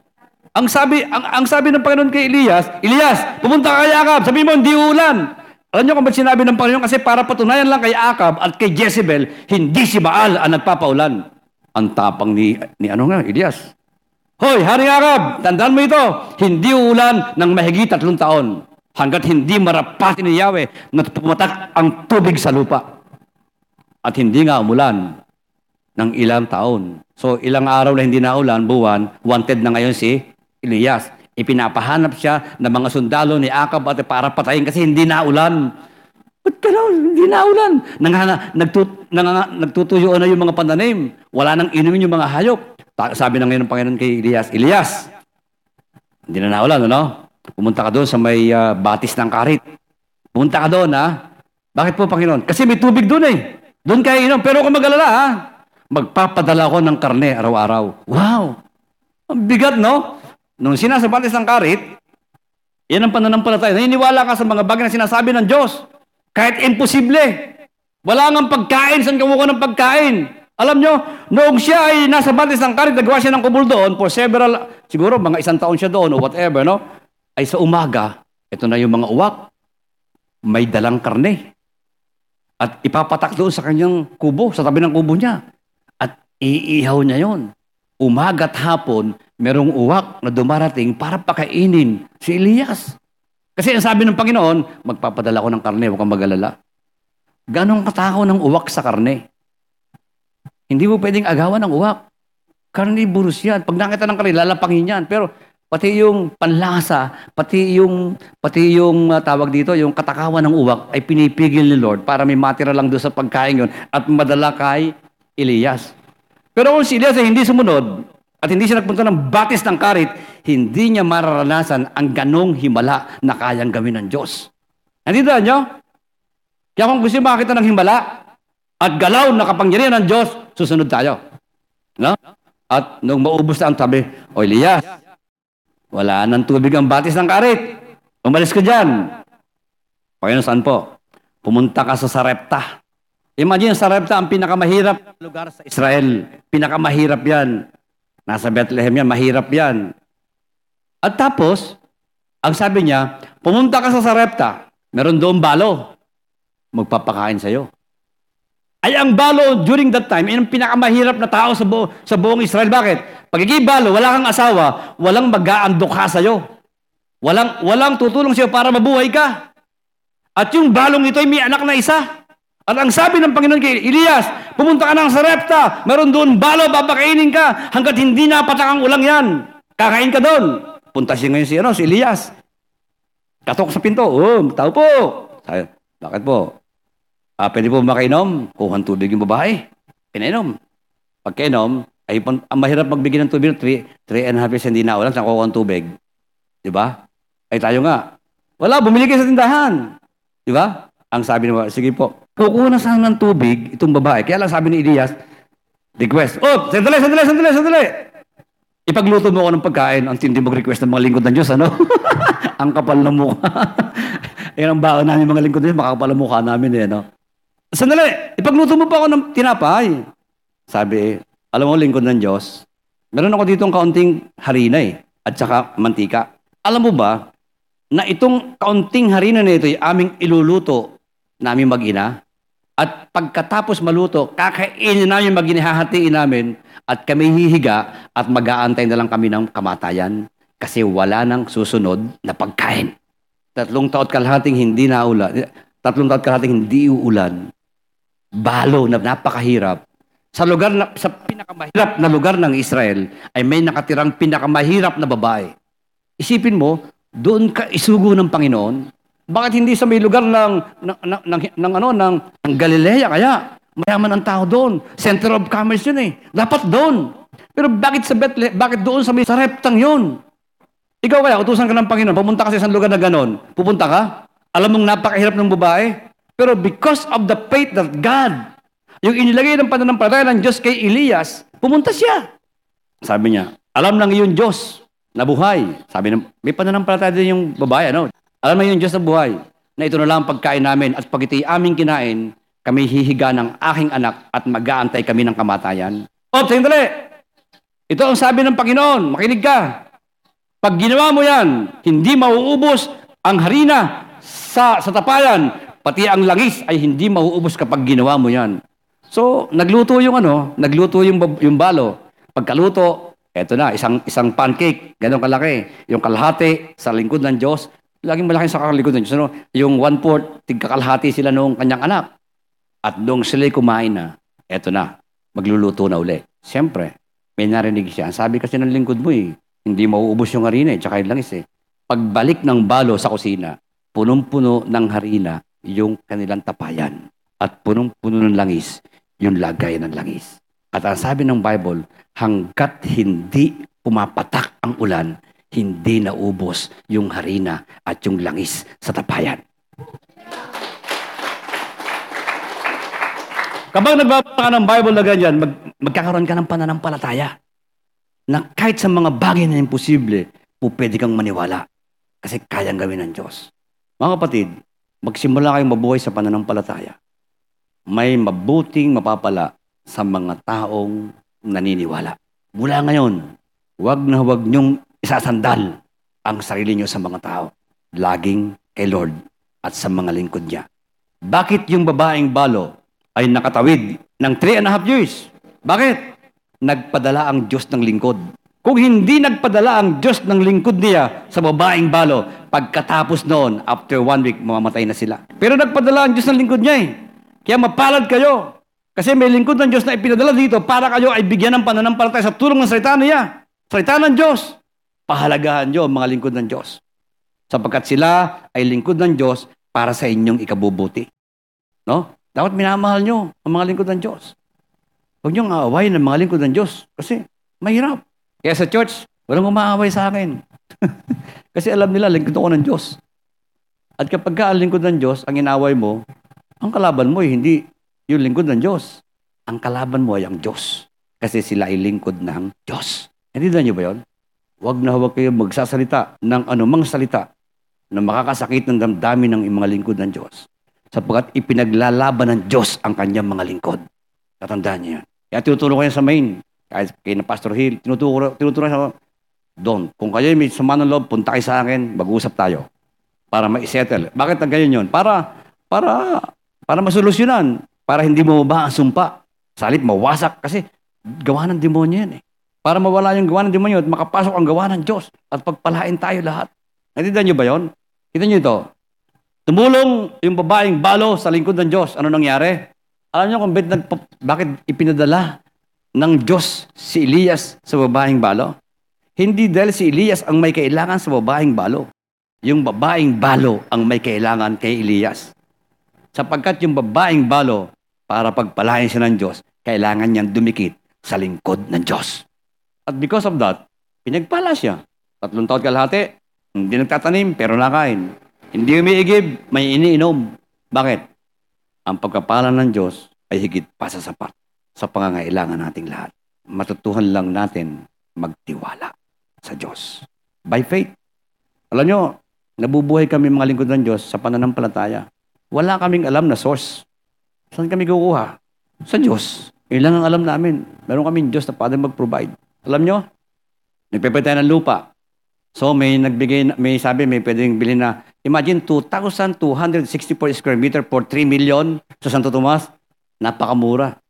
Ang sabi, ang, ang sabi ng Panginoon kay Elias, Elias, pumunta ka kay Akab, sabi mo, hindi uulan. Alam niyo kung ba't sinabi ng Panginoon? Kasi para patunayan lang kay Akab at kay Jezebel, hindi si Baal ang nagpapaulan. Ang tapang ni, ni ano nga, Elias. Hoy, Haring Akab, tandaan mo ito, hindi ulan ng mahigit tatlong taon hanggat hindi marapati ni Yahweh na pumatak ang tubig sa lupa. At hindi nga umulan ng ilang taon. So, ilang araw na hindi na ulan, buwan, wanted na ngayon si Elias. Ipinapahanap siya ng mga sundalo ni Akab at para patayin kasi hindi naulan. Ba't gano'n? Hindi naulan. Nang, nagtut, nang, nagtutuyo na yung mga pandanim. Wala nang inumin yung mga hayop. Sabi na ngayon ng Panginoon kay Elias, Elias, hindi na naulan, ano? Pumunta ka doon sa may uh, batis ng karit. Pumunta ka doon, ha? Bakit po, Panginoon? Kasi may tubig doon eh. Doon kayo inom. Pero kung mag-alala, ha? Magpapadala ko ng karne araw-araw. Wow! Ang bigat, no? Nung sinasabatis ng karit, yan ang pananampalataya. Naniniwala ka sa mga bagay na sinasabi ng Diyos. Kahit imposible. Wala nga pagkain. Saan kumuha ng pagkain? Alam nyo, noong siya ay nasa batis ng karit, nagawa siya ng kubul doon for several, siguro mga isang taon siya doon o whatever, no? Ay sa umaga, ito na yung mga uwak, may dalang karne. At ipapatak doon sa kanyang kubo, sa tabi ng kubo niya. At iihaw niya yon. Umaga't hapon, merong uwak na dumarating para pakainin si Elias. Kasi ang sabi ng Panginoon, magpapadala ko ng karne, huwag kang mag-alala. Ganong katakaw ng uwak sa karne. Hindi mo pwedeng agawan ng uwak. Carnivorous yan. Pag nakita ng karne, lalapangin yan. Pero pati yung panlasa, pati yung, pati yung uh, tawag dito, yung katakawan ng uwak ay pinipigil ni Lord para may matira lang doon sa pagkain yon at madala kay Elias. Pero kung si Elias ay hindi sumunod, at hindi siya nagpunta ng batis ng karit, hindi niya mararanasan ang ganong himala na kayang gawin ng Diyos. Nandito nyo? Kaya kung gusto makakita ng himala at galaw na kapangyarihan ng Diyos, susunod tayo. No? At nung maubos na ang tabi, O Elias, wala nang tubig ang batis ng karit. Umalis ka dyan. Panginoon, saan po? Pumunta ka sa Sarepta. Imagine, Sarepta ang pinakamahirap na lugar sa Israel. Pinakamahirap yan. Nasa Bethlehem yan, mahirap yan. At tapos, ang sabi niya, pumunta ka sa Sarepta. Meron doon balo. Magpapakain sa'yo. Ay ang balo during that time, yun ang pinakamahirap na tao sa, bu- sa buong Israel. Bakit? Pagiging balo, wala kang asawa, walang mag-aandokha sa'yo. Walang, walang tutulong sa'yo para mabuhay ka. At yung balong ito ay may anak na isa. At ang sabi ng Panginoon kay Elias, pumunta ka ng Sarepta, meron doon balo, babakainin ka, hanggat hindi napatak ang ulang yan. Kakain ka doon. Punta siya ngayon si, ano, si Elias. Katok sa pinto, oh, tao po. Sabi, bakit po? Ah, pwede po makainom? Kuhan tubig yung babae. Pinainom. Pagkainom, ay ang mahirap magbigay ng tubig, 3, 3 and a half years hindi na ulan, sa kukuha ng tubig. Di ba? Ay tayo nga. Wala, bumili kayo sa tindahan. Di ba? Ang sabi niya, sige po, kukuha na sana ng tubig itong babae. Kaya lang sabi ni Elias, request. Oh, sandali, sandali, sandali, sandali. Ipagluto mo ako ng pagkain. Ang tindi mag-request ng mga lingkod ng Diyos, ano? ang kapal ng mukha. Yan ang baon namin mga lingkod ng Diyos, makakapal ang mukha namin eh, no? Sandali, ipagluto mo pa ako ng tinapay. Sabi, alam mo, lingkod ng Diyos, meron ako dito kaunting harina eh, at saka mantika. Alam mo ba, na itong kaunting harina na ito ay aming iluluto namin mag-ina. At pagkatapos maluto, kakainin namin mag hahatiin namin at kami hihiga at mag-aantay na lang kami ng kamatayan kasi wala nang susunod na pagkain. Tatlong taot kalahating hindi na ulan. Tatlong taot kalahating hindi uulan. Balo na napakahirap. Sa lugar na, sa pinakamahirap na lugar ng Israel ay may nakatirang pinakamahirap na babae. Isipin mo, doon ka isugo ng Panginoon. Bakit hindi sa may lugar ng ng, ng, ng, ng ano ng, ng Galilea kaya? Mayaman ang tao doon. Center of commerce yun eh. Dapat doon. Pero bakit sa Bethlehem? Bakit doon sa may sareptang yun? Ikaw kaya, utusan ka ng Panginoon, pumunta ka sa isang lugar na ganon. Pupunta ka? Alam mong napakahirap ng babae? Pero because of the faith that God, yung inilagay ng pananampalataya ng Diyos kay Elias, pumunta siya. Sabi niya, alam ng iyong Diyos na buhay. Sabi ng, may pananampalataya din yung babae, ano? Alam ng iyong Diyos na buhay, na ito na lang ang pagkain namin at pag ito'y aming kinain, kami hihiga ng aking anak at mag-aantay kami ng kamatayan. O, sandali! Ito ang sabi ng Panginoon, makinig ka. Pag ginawa mo yan, hindi mauubos ang harina sa, sa tapayan, pati ang langis ay hindi mauubos kapag ginawa mo yan. So, nagluto yung ano, nagluto yung, yung balo. Pagkaluto, eto na, isang, isang pancake, ganun kalaki. Yung kalahati sa lingkod ng Diyos, laging malaki sa ng Diyos. Ano? Yung one-fourth, tigkakalahati sila nung kanyang anak. At nung sila'y kumain na, eto na, magluluto na uli. Siyempre, may narinig siya. Sabi kasi ng lingkod mo eh, hindi mauubos yung harina eh, tsaka yung langis eh. Pagbalik ng balo sa kusina, punong-puno ng harina yung kanilang tapayan. At punong-puno ng langis yung lagay ng langis. At ang sabi ng Bible, hanggat hindi pumapatak ang ulan, hindi naubos yung harina at yung langis sa tapayan. Kapag nagbabasa ka ng Bible na ganyan, mag, magkakaroon ka ng pananampalataya na kahit sa mga bagay na imposible, po pwede kang maniwala kasi kayang gawin ng Diyos. Mga kapatid, magsimula kayong mabuhay sa pananampalataya. May mabuting mapapala sa mga taong naniniwala. Mula ngayon, huwag na huwag niyong isasandal ang sarili niyo sa mga tao. Laging kay Lord at sa mga lingkod niya. Bakit yung babaeng balo ay nakatawid ng three and a half years? Bakit? Nagpadala ang Diyos ng lingkod. Kung hindi nagpadala ang Diyos ng lingkod niya sa babaeng balo, pagkatapos noon, after one week, mamamatay na sila. Pero nagpadala ang Diyos ng lingkod niya eh. Kaya mapalad kayo. Kasi may lingkod ng Diyos na ipinadala dito para kayo ay bigyan ng pananampalataya sa tulong ng salita niya. Salita ng Diyos. Pahalagahan niyo ang mga lingkod ng Diyos. Sapagkat sila ay lingkod ng Diyos para sa inyong ikabubuti. No? Dapat minamahal nyo ang mga lingkod ng Diyos. Huwag niyong aawayin ang mga lingkod ng Diyos kasi mahirap. Kaya sa church, walang umaaway sa akin. Kasi alam nila, lingkod ako ng Diyos. At kapag ka lingkod ng Diyos, ang inaway mo, ang kalaban mo ay hindi yung lingkod ng Diyos. Ang kalaban mo ay ang Diyos. Kasi sila ay lingkod ng Diyos. Hindi na niyo ba yun? Huwag na huwag kayo magsasalita ng anumang salita na makakasakit ng damdamin ng mga lingkod ng Diyos. Sapagkat ipinaglalaban ng Diyos ang kanyang mga lingkod. Tatandaan niyo yan. Kaya tinutulong kayo sa main. Kahit kay na Pastor Hill, tinuturo, tinuturo sa doon. Kung kayo may sama ng loob, punta kayo sa akin, mag-usap tayo. Para ma-settle. Bakit ang ganyan yun? Para, para, para masolusyonan. Para hindi mo ba ang sumpa. Salit mawasak. Kasi gawa ng demonyo yan eh. Para mawala yung gawa ng demonyo at makapasok ang gawa ng Diyos at pagpalain tayo lahat. Natindihan niyo ba yon? Kita niyo ito. Tumulong yung babaeng balo sa lingkod ng Diyos. Ano nangyari? Alam niyo kung bakit ipinadala ng Diyos si Elias sa babaeng balo? Hindi dahil si Elias ang may kailangan sa babaeng balo. Yung babaeng balo ang may kailangan kay Elias. Sapagkat yung babaeng balo, para pagpalain siya ng Diyos, kailangan niyang dumikit sa lingkod ng Diyos. At because of that, pinagpala siya. Tatlong taon kalahati, hindi nagtatanim, pero nakain. Hindi umiigib, may iniinom. Bakit? Ang pagkapala ng Diyos ay higit pa sa sapat sa pangangailangan nating lahat. Matutuhan lang natin magtiwala sa Diyos. By faith. Alam nyo, nabubuhay kami mga lingkod ng Diyos sa pananampalataya. Wala kaming alam na source. Saan kami kukuha? Sa Diyos. Ilan ang alam namin. Meron kaming Diyos na pwedeng mag-provide. Alam nyo, nagpapay tayo ng lupa. So may nagbigay, may sabi, may pwedeng bilhin na, imagine 2,264 square meter for 3 million sa Santo Tomas. Napakamura.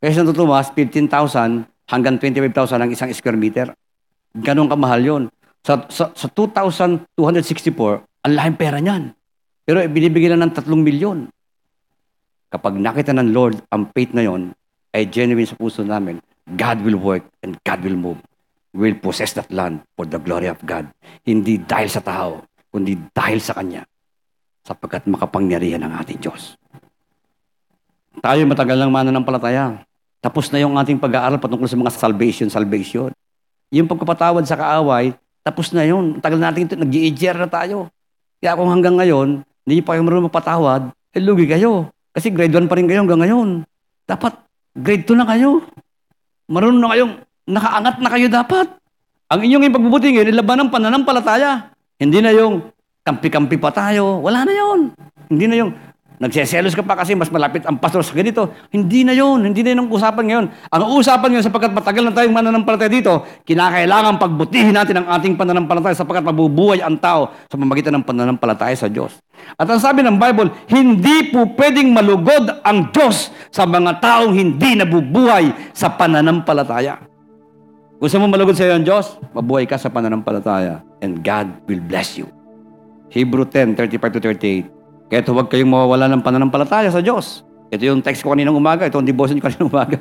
Kaya sa Santo Tomas, 15,000 hanggang 25,000 ang isang square meter. Ganon kamahal yon. Sa, sa, sa 2,264, ang laking pera niyan. Pero binibigyan lang ng 3 milyon. Kapag nakita ng Lord ang faith na yon, ay genuine sa puso namin, God will work and God will move. We will possess that land for the glory of God. Hindi dahil sa tao, kundi dahil sa Kanya. Sapagkat makapangyarihan ang ating Diyos. Tayo matagal lang mananampalataya. Tapos na yung ating pag-aaral patungkol sa mga salvation, salvation. Yung pagkapatawad sa kaaway, tapos na yun. Tagal natin ito, nag na tayo. Kaya kung hanggang ngayon, hindi pa kayo marunong mapatawad, eh lugi kayo. Kasi grade 1 pa rin kayo hanggang ngayon. Dapat grade 2 na kayo. Marunong na kayong, nakaangat na kayo dapat. Ang inyong ipagbubuti ngayon, ilaban ng pananampalataya. Hindi na yung kampi-kampi pa tayo. Wala na yon. Hindi na yung Nagseselos ka pa kasi mas malapit ang pastor sa ganito. Hindi na yon, hindi na yun usapan ngayon. Ang usapan ngayon sapagkat matagal na tayong mananampalataya dito, kinakailangan pagbutihin natin ang ating pananampalataya sapagkat mabubuhay ang tao sa pamagitan ng pananampalataya sa Diyos. At ang sabi ng Bible, hindi po pwedeng malugod ang Diyos sa mga taong hindi nabubuhay sa pananampalataya. Gusto mo malugod sa iyo ang Diyos? Mabuhay ka sa pananampalataya and God will bless you. Hebrew 10, 35 to 38. Kaya huwag kayong mawawala ng pananampalataya sa Diyos. Ito yung text ko kaninang umaga. Ito ang devotion ko kaninang umaga.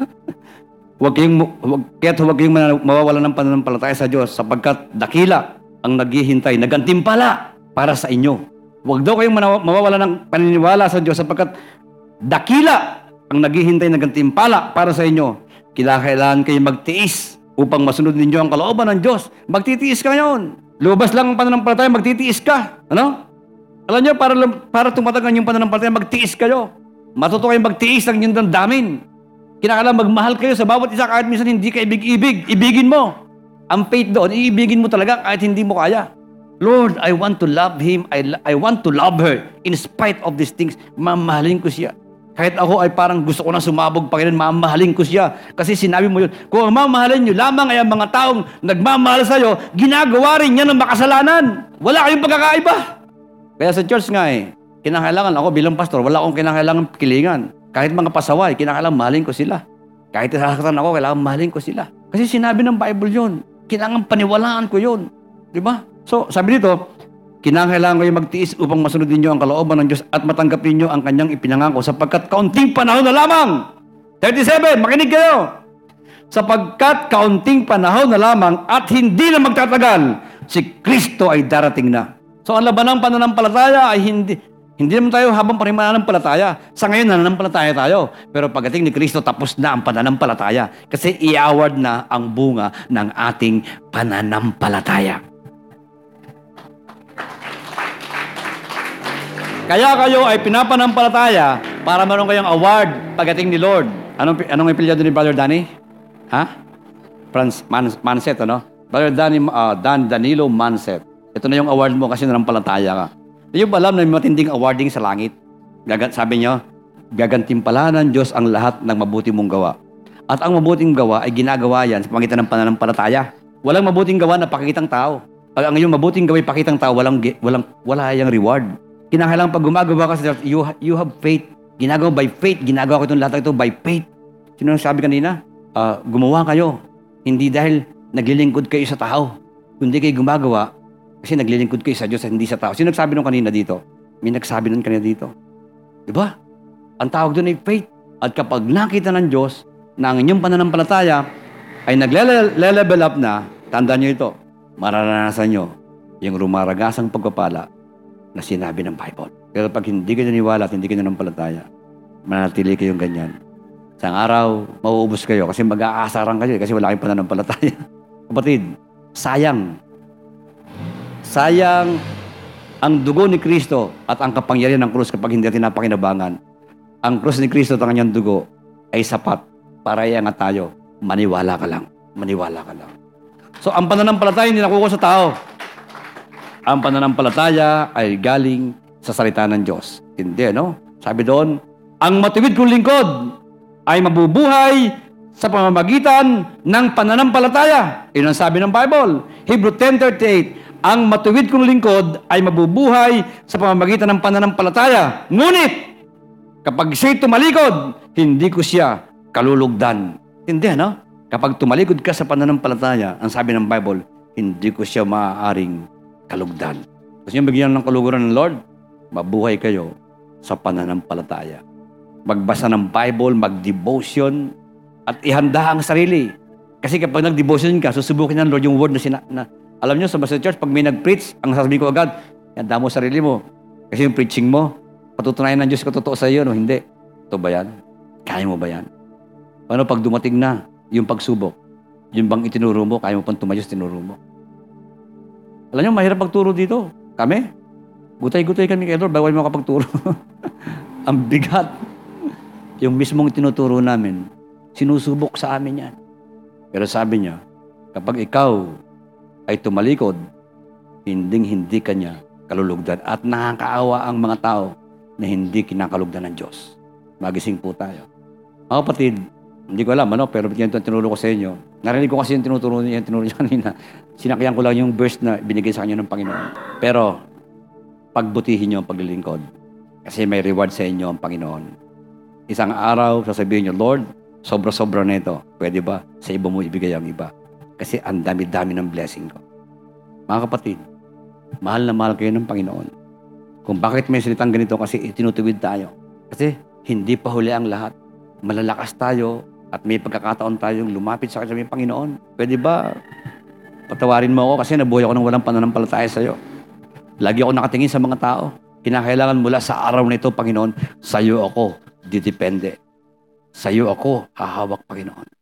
huwag kayong, huwag, kaya huwag kayong mawawala ng pananampalataya sa Diyos sapagkat dakila ang naghihintay, nagantimpala para sa inyo. Huwag daw kayong mawawala ng paniniwala sa Diyos sapagkat dakila ang naghihintay, nagantimpala para sa inyo. Kailangan kayong magtiis upang masunod ninyo ang kalooban ng Diyos. Magtitiis ka ngayon. Lubas lang ang pananampalataya, magtitiis ka. Ano? Alam niyo, para, para tumatagal yung pananampalataya, magtiis kayo. Matuto kayong magtiis ng inyong damdamin. Kinakailangan magmahal kayo sa bawat isa kahit minsan hindi ka ibig-ibig. Ibigin mo. Ang faith doon, iibigin mo talaga kahit hindi mo kaya. Lord, I want to love Him. I, I want to love her. In spite of these things, mamahalin ko siya. Kahit ako ay parang gusto ko na sumabog, Panginoon, mamahalin ko siya. Kasi sinabi mo yun, kung mamahalin nyo lamang ay ang mga taong nagmamahal sa'yo, ginagawa rin niya ng makasalanan. Wala kayong pagkakaiba. Kaya sa church nga eh, kinakailangan ako bilang pastor, wala akong kinakailangan kilingan. Kahit mga pasaway, kinakailangan mahalin ko sila. Kahit sasaktan ako, kailangan mahalin ko sila. Kasi sinabi ng Bible yun. Kailangan paniwalaan ko yun. Di ba? So, sabi dito, kinakailangan kayo magtiis upang masunod ninyo ang kalooban ng Diyos at matanggap ninyo ang kanyang ipinangako sapagkat kaunting panahon na lamang. 37, makinig kayo. Sapagkat kaunting panahon na lamang at hindi na magtatagal, si Kristo ay darating na. So ang labanang pananampalataya ay hindi Hindi naman tayo habang pa rin mananampalataya. Sa ngayon, nananampalataya tayo. Pero pagdating ni Kristo, tapos na ang pananampalataya. Kasi i-award na ang bunga ng ating pananampalataya. Kaya kayo ay pinapanampalataya para meron kayong award pagdating ni Lord. Anong, anong ipilyo ni Brother Danny? Ha? Franz Man, Manset, ano? Brother Danny, uh, Dan Danilo Manset. Ito na yung award mo kasi nanampalataya ka. Yung alam na may matinding awarding sa langit. Gagan, sabi niyo, gagantimpala ng Diyos ang lahat ng mabuti mong gawa. At ang mabuting gawa ay ginagawa yan sa pamagitan ng pananampalataya. Walang mabuting gawa na pakitang tao. Pag ang iyong mabuting gawa ay pakitang tao, walang, walang, wala yung reward. Kinakailangan pag gumagawa ka sa Diyos, you, you have faith. Ginagawa by faith. Ginagawa ko itong lahat ito by faith. Sino ang sabi kanina? Uh, gumawa kayo. Hindi dahil naglilingkod kayo sa tao. Kundi kayo gumagawa kasi naglilingkod kayo sa Diyos at hindi sa tao. Sino nagsabi nung kanina dito? May nagsabi nun kanina dito. Di ba? Ang tawag doon ay faith. At kapag nakita ng Diyos na ang inyong pananampalataya ay nagle-level up na, tandaan nyo ito, mararanasan nyo yung rumaragasang pagpapala na sinabi ng Bible. Pero pag hindi kayo naniwala at hindi kayo nanampalataya, manatili kayong ganyan. Sa araw, mauubos kayo kasi mag-aasaran kayo kasi wala kayong pananampalataya. Kapatid, sayang Sayang ang dugo ni Kristo at ang kapangyarihan ng krus kapag hindi natin napakinabangan. Ang krus ni Kristo at ang kanyang dugo ay sapat para iangat tayo. Maniwala ka lang. Maniwala ka lang. So, ang pananampalataya hindi nakukuha sa tao. Ang pananampalataya ay galing sa salita ng Diyos. Hindi, no? Sabi doon, ang matuwid kong lingkod ay mabubuhay sa pamamagitan ng pananampalataya. Yun ang sabi ng Bible. Hebrew 10.38, ang matuwid kong lingkod ay mabubuhay sa pamamagitan ng pananampalataya. Ngunit, kapag siya'y tumalikod, hindi ko siya kalulugdan. Hindi, ano? Kapag tumalikod ka sa pananampalataya, ang sabi ng Bible, hindi ko siya maaaring kalugdan. Gusto niyo bigyan ng kaluguran ng Lord? Mabuhay kayo sa pananampalataya. Magbasa ng Bible, mag-devotion, at ihanda ang sarili. Kasi kapag nag-devotion ka, susubukin ng Lord yung word na, sina- na alam nyo, sa Master Church, pag may nag-preach, ang sasabihin ko agad, yan, mo sarili mo. Kasi yung preaching mo, patutunayan ng Diyos ko totoo sa iyo, no? Hindi. Ito ba yan? Kaya mo ba yan? Paano pag dumating na yung pagsubok? Yung bang itinuro mo, kaya mo pang tumayos, tinuro mo. Alam nyo, mahirap pagturo dito. Kami, gutay-gutay kami kay Lord, bawal mo kapagturo. ang bigat. Yung mismong tinuturo namin, sinusubok sa amin yan. Pero sabi niya, kapag ikaw ay tumalikod, hinding-hindi kanya kalulugdan. At nakakaawa ang mga tao na hindi kinakalugdan ng Diyos. Magising po tayo. Mga kapatid, hindi ko alam, ano, pero yan ito tinuro ko sa inyo. Narinig ko kasi yung tinuturo niya, yung tinuro niya kanina. Sinakyan ko lang yung verse na binigay sa kanya ng Panginoon. Pero, pagbutihin niyo ang paglilingkod. Kasi may reward sa inyo ang Panginoon. Isang araw, sasabihin niyo, Lord, sobra-sobra na ito. Pwede ba sa iba mo ibigay ang iba? Kasi ang dami-dami ng blessing ko. Mga kapatid, mahal na mahal kayo ng Panginoon. Kung bakit may salitang ganito kasi itinutuwid tayo. Kasi hindi pa huli ang lahat. Malalakas tayo at may pagkakataon tayong lumapit sa kanya Panginoon. Pwede ba patawarin mo ako kasi nabuhay ako ng walang pananampalataya sa iyo. Lagi ako nakatingin sa mga tao. Kinakailangan mula sa araw na ito, Panginoon, sa iyo ako didepende. Sa iyo ako hahawak, Panginoon.